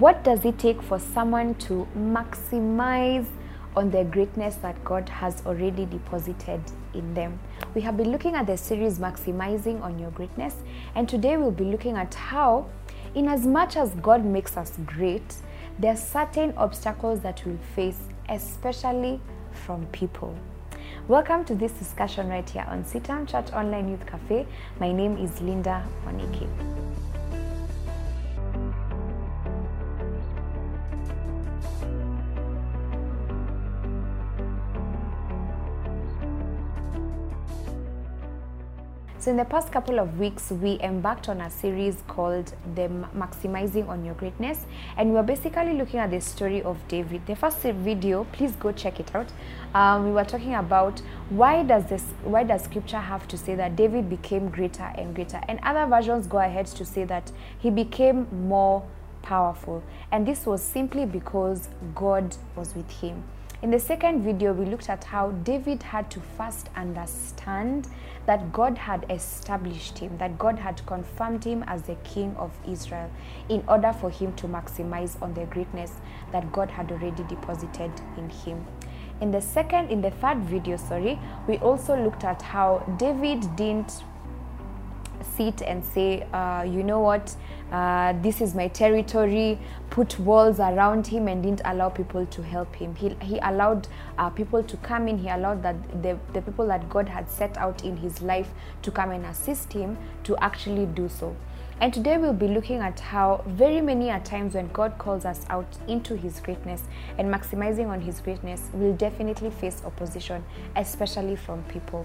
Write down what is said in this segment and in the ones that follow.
What does it take for someone to maximize on the greatness that God has already deposited in them? We have been looking at the series Maximizing on Your Greatness, and today we'll be looking at how, in as much as God makes us great, there are certain obstacles that we'll face, especially from people. Welcome to this discussion right here on CITAM Church Online Youth Cafe. My name is Linda Waniki. So, in the past couple of weeks, we embarked on a series called The Maximizing on Your Greatness, and we were basically looking at the story of David. The first video, please go check it out. Um, we were talking about why does this, why does Scripture have to say that David became greater and greater, and other versions go ahead to say that he became more powerful, and this was simply because God was with him. In the second video, we looked at how David had to first understand that God had established him, that God had confirmed him as the king of Israel in order for him to maximize on the greatness that God had already deposited in him. In the second, in the third video, sorry, we also looked at how David didn't sit and say, uh, you know what, uh, this is my territory, put walls around him and didn't allow people to help him. He, he allowed uh, people to come in, he allowed that the, the people that God had set out in his life to come and assist him to actually do so. And today we'll be looking at how very many are times when God calls us out into his greatness and maximizing on his greatness, we'll definitely face opposition, especially from people.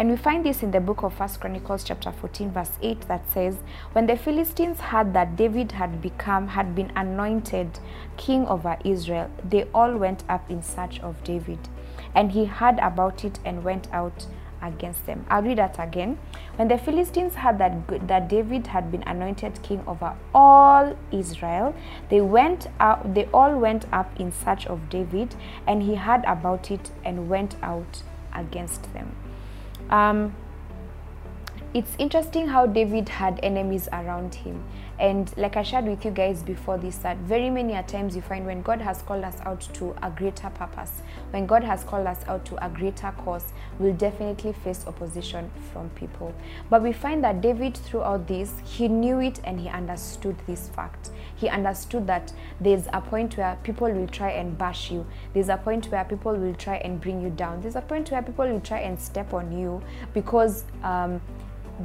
And we find this in the book of First Chronicles chapter 14 verse 8 that says, when the Philistines heard that David had become had been anointed king over Israel, they all went up in search of David. And he heard about it and went out against them. I'll read that again. When the Philistines heard that that David had been anointed king over all Israel, they went out they all went up in search of David, and he heard about it and went out against them. Um, it's interesting how David had enemies around him. And like I shared with you guys before this, that very many a times you find when God has called us out to a greater purpose, when God has called us out to a greater cause, we'll definitely face opposition from people. But we find that David, throughout this, he knew it and he understood this fact. He understood that there's a point where people will try and bash you, there's a point where people will try and bring you down, there's a point where people will try and step on you because. Um,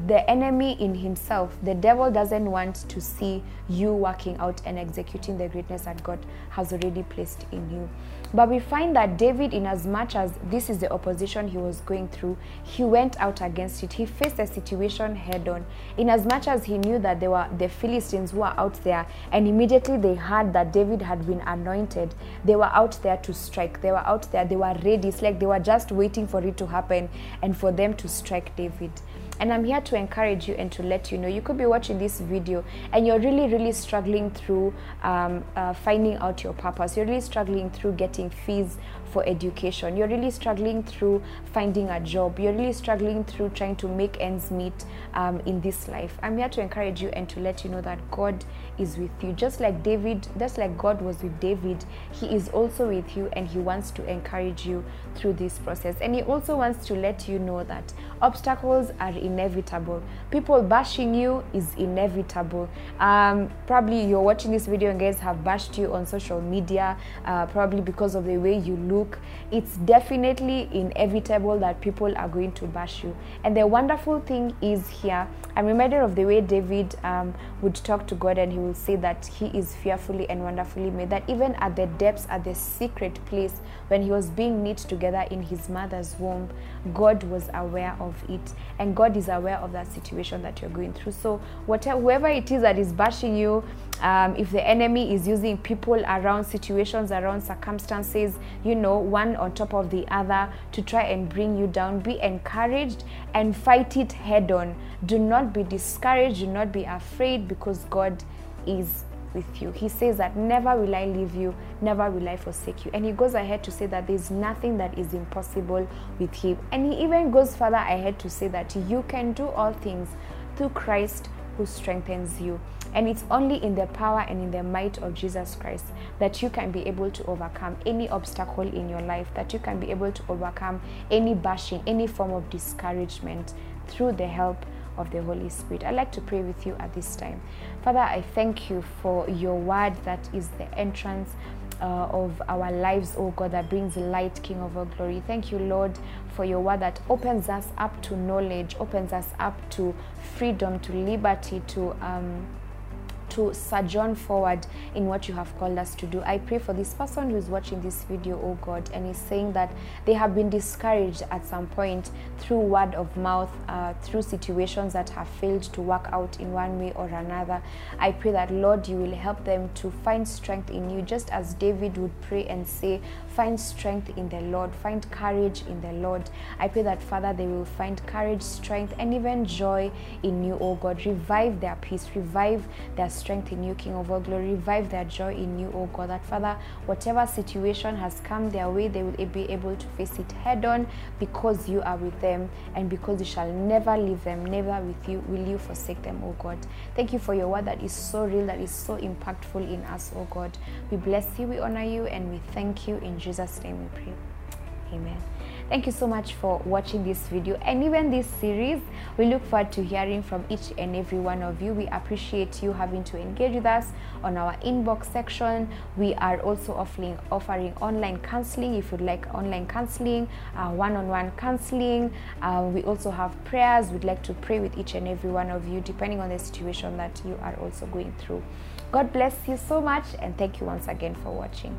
the enemy in himself, the devil doesn't want to see you working out and executing the greatness that God has already placed in you. But we find that David, in as much as this is the opposition he was going through, he went out against it. He faced the situation head on. In as much as he knew that there were the Philistines who were out there, and immediately they heard that David had been anointed, they were out there to strike. They were out there, they were ready. It's like they were just waiting for it to happen and for them to strike David. And I'm here to encourage you and to let you know you could be watching this video and you're really, really struggling through um, uh, finding out your purpose. You're really struggling through getting fees for education. You're really struggling through finding a job. You're really struggling through trying to make ends meet um, in this life. I'm here to encourage you and to let you know that God is with you. Just like David, just like God was with David, He is also with you and He wants to encourage you through this process. And He also wants to let you know that obstacles are inevitable. People bashing you is inevitable. Um, probably you're watching this video and guys have bashed you on social media, uh, probably because of the way you look. It's definitely inevitable that people are going to bash you. And the wonderful thing is here, I'm reminded of the way David um, would talk to God and he will say that he is fearfully and wonderfully made, that even at the depths, at the secret place, when he was being knit together in his mother's womb, God was aware of it. And God is aware of that situation that you're going through. So, whatever, whoever it is that is bashing you, um, if the enemy is using people around situations, around circumstances, you know, one on top of the other to try and bring you down, be encouraged and fight it head on. Do not be discouraged, do not be afraid because God is with you. He says that never will I leave you, never will I forsake you. And he goes ahead to say that there's nothing that is impossible with him. And he even goes further ahead to say that you can do all things through Christ who strengthens you. And it's only in the power and in the might of Jesus Christ that you can be able to overcome any obstacle in your life, that you can be able to overcome any bashing, any form of discouragement through the help of the Holy Spirit. I'd like to pray with you at this time. Father, I thank you for your word that is the entrance uh, of our lives, oh God, that brings light, King of all glory. Thank you, Lord, for your word that opens us up to knowledge, opens us up to freedom, to liberty, to. Um, to sojourn forward in what you have called us to do. I pray for this person who is watching this video, oh God, and is saying that they have been discouraged at some point through word of mouth, uh, through situations that have failed to work out in one way or another. I pray that, Lord, you will help them to find strength in you, just as David would pray and say, Find strength in the Lord, find courage in the Lord. I pray that, Father, they will find courage, strength, and even joy in you, O God. Revive their peace, revive their strength in you, King of all glory. Revive their joy in you, O God. That Father, whatever situation has come their way, they will be able to face it head on because you are with them and because you shall never leave them, never with you will you forsake them, O God. Thank you for your word that is so real, that is so impactful in us, O God. We bless you, we honor you, and we thank you in Jesus' name we pray. Amen. Thank you so much for watching this video and even this series. We look forward to hearing from each and every one of you. We appreciate you having to engage with us on our inbox section. We are also offering offering online counseling if you'd like online counseling, uh, one-on-one counseling. Uh, we also have prayers. We'd like to pray with each and every one of you depending on the situation that you are also going through. God bless you so much and thank you once again for watching.